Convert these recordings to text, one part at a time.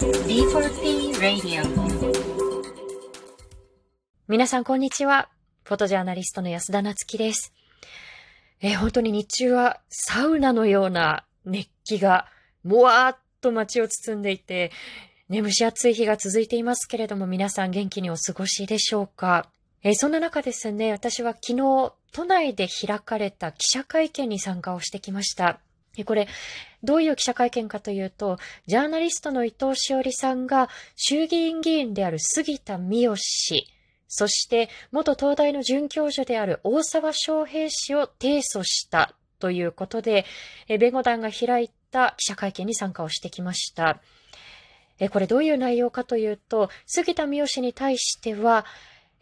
D4P Radio 皆さん、こんにちは。フォトジャーナリストの安田なつきです。えー本当に日中はサウナのような熱気が、もわーっと街を包んでいて、ね、蒸し暑い日が続いていますけれども、皆さん元気にお過ごしでしょうか？えーそんな中ですね、私は昨日、都内で開かれた記者会見に参加をしてきました。これ、どういう記者会見かというと、ジャーナリストの伊藤詩織さんが衆議院議員である杉田水脈氏、そして元東大の准教授である大沢昌平氏を提訴したということで、弁護団が開いた記者会見に参加をしてきました。これどういう内容かというと、杉田水脈氏に対しては、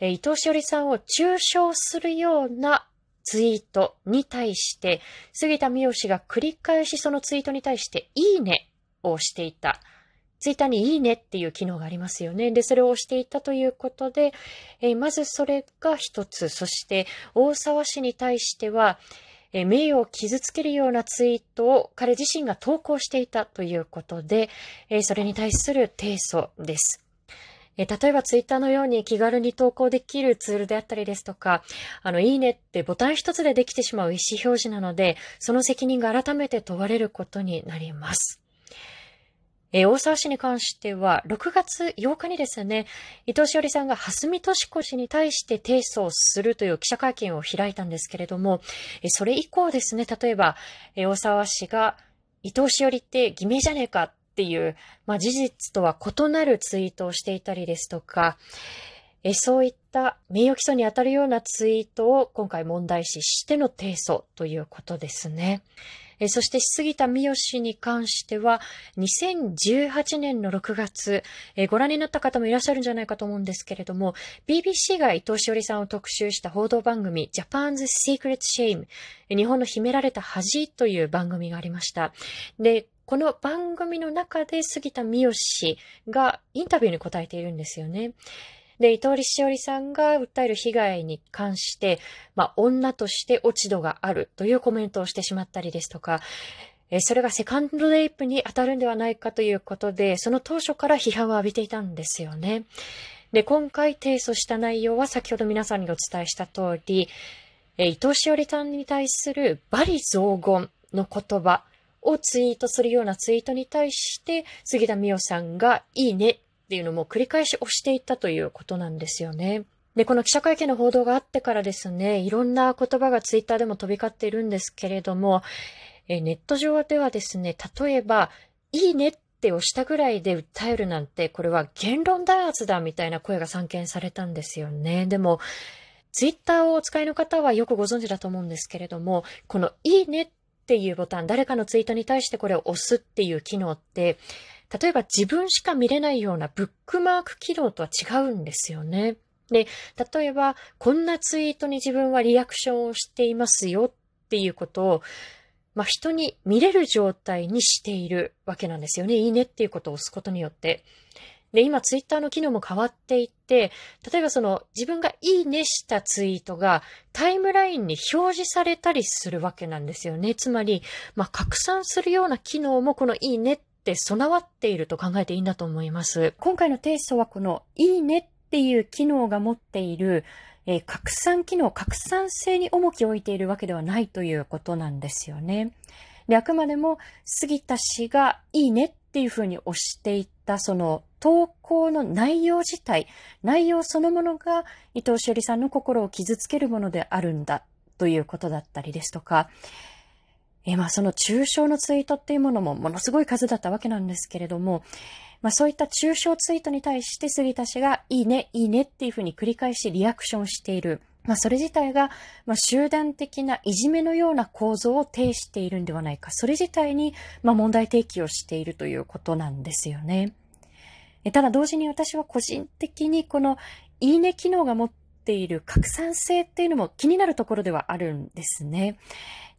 伊藤詩織さんを中傷するようなツイートに対して、杉田水脈氏が繰り返しそのツイートに対して、いいねをしていた。ツイッターにいいねっていう機能がありますよね。で、それを押していたということで、えーまずそれが一つ。そして、大沢氏に対しては、えー名誉を傷つけるようなツイートを彼自身が投稿していたということで、えーそれに対する提訴です。え例えばツイッターのように気軽に投稿できるツールであったりですとか、あの、いいねってボタン一つでできてしまう意思表示なので、その責任が改めて問われることになります。え大沢氏に関しては、6月8日にですね、伊藤詩織さんが蓮見敏子氏に対して提訴をするという記者会見を開いたんですけれども、えそれ以降ですね、例えば、え大沢氏が、伊藤詩織って偽名じゃねえかっていう、まあ、事実とは異なるツイートをしていたりですとか、えそういった名誉起訴に当たるようなツイートを今回問題視しての提訴ということですね。えそして杉田水脈氏に関しては、2018年の6月、えご覧になった方もいらっしゃるんじゃないかと思うんですけれども、BBC が伊藤詩織さんを特集した報道番組、Japan's Secret Shame、日本の秘められた恥という番組がありました。で、この番組の中で杉田水脈氏がインタビューに答えているんですよね。で、伊藤詩織さんが訴える被害に関して、まあ、女として落ち度があるというコメントをしてしまったりですとか、えそれがセカンドレイプに当たるんではないかということで、その当初から批判を浴びていたんですよね。で、今回提訴した内容は先ほど皆さんにお伝えした通り、え伊藤詩織さんに対する罵詈雑言の言葉をツイートするようなツイートに対して、杉田水脈さんがいいねっていうのも繰り返し押していったということなんですよね。で、この記者会見の報道があってからですね、いろんな言葉がツイッターでも飛び交っているんですけれども、えネット上ではですね、例えば、いいねって押したぐらいで訴えるなんて、これは言論弾圧だみたいな声が散見されたんですよね。でも、ツイッターをお使いの方はよくご存知だと思うんですけれども、このいいねっていうボタン、誰かのツイートに対してこれを押すっていう機能って、例えば自分しか見れないようなブックマーク機能とは違うんですよね。で、例えば、こんなツイートに自分はリアクションをしていますよっていうことを、まあ、人に見れる状態にしているわけなんですよね。いいねっていうことを押すことによって。で、今ツイッターの機能も変わっていって、例えばその自分がいいねしたツイートがタイムラインに表示されたりするわけなんですよね。つまり、まあ、拡散するような機能もこのいいねって備わっていると考えていいんだと思います。今回の提訴はこのいいねっていう機能が持っているえー拡散機能、拡散性に重きを置いているわけではないということなんですよね。で、あくまでも杉田氏がいいねっていうふうに押していったその投稿の内容自体、内容そのものが伊藤詩織さんの心を傷つけるものであるんだということだったりですとか、えまあその中傷のツイートっていうものもものすごい数だったわけなんですけれども、まあそういった中傷ツイートに対して杉田氏がいいね、いいねっていうふうに繰り返しリアクションしている。まあそれ自体が、まあ集団的ないじめのような構造を呈しているんではないか。それ自体に、まあ問題提起をしているということなんですよね。ただ同時に私は個人的にこのいいね機能が持っている拡散性っていうのも気になるところではあるんですね。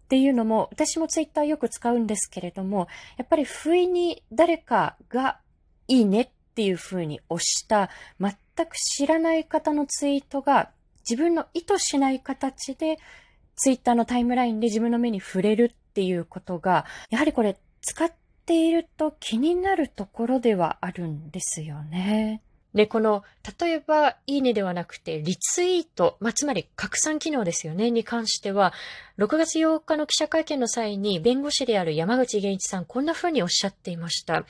っていうのも、私もツイッターよく使うんですけれども、やっぱり不意に誰かがいいねっていう風に押した全く知らない方のツイートが自分の意図しない形でツイッターのタイムラインで自分の目に触れるっていうことが、やはりこれ使っていると気になるところではあるんですよね。で、この、例えば、いいねではなくて、リツイート、まあ、つまり拡散機能ですよね、に関しては、6月8日の記者会見の際に、弁護士である山口源一さん、こんな風におっしゃっていました。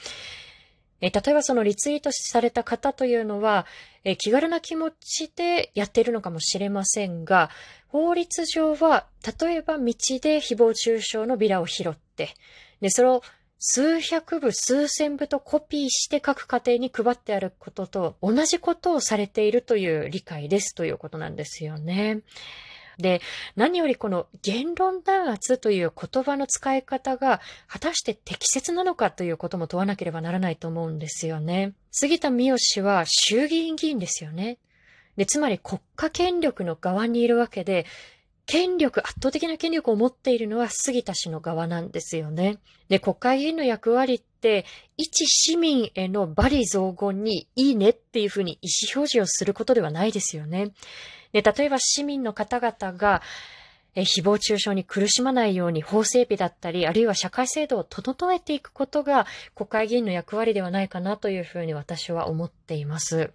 え例えばそのリツイートされた方というのは、え気軽な気持ちでやっているのかもしれませんが、法律上は、例えば道で誹謗中傷のビラを拾って、で、それを数百部、数千部とコピーして各家庭に配ってあることと同じことをされているという理解ですということなんですよね。で、何よりこの言論弾圧という言葉の使い方が果たして適切なのかということも問わなければならないと思うんですよね。杉田水脈は衆議院議員ですよね。で、つまり国家権力の側にいるわけで、権力、圧倒的な権力を持っているのは杉田氏の側なんですよね。で、国会議員の役割って、一市民への罵詈雑言にいいねっていうふうに意思表示をすることではないですよね。で、例えば市民の方々が、え誹謗中傷に苦しまないように法整備だったり、あるいは社会制度を整えていくことが国会議員の役割ではないかなというふうに私は思っています。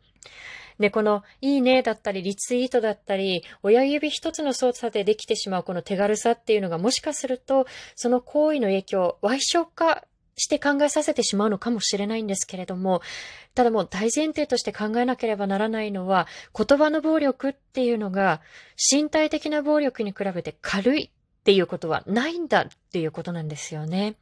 で、この、いいねだったり、リツイートだったり、親指一つの操作でできてしまうこの手軽さっていうのがもしかすると、その行為の影響、歪償化して考えさせてしまうのかもしれないんですけれども、ただもう大前提として考えなければならないのは、言葉の暴力っていうのが、身体的な暴力に比べて軽いっていうことはないんだっていうことなんですよね。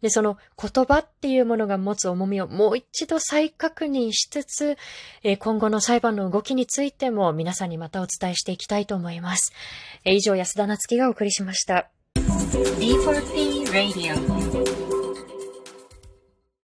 で、その言葉っていうものが持つ重みをもう一度再確認しつつ、え今後の裁判の動きについても皆さんにまたお伝えしていきたいと思います。え以上、安田なつきがお送りしました。D4P Radio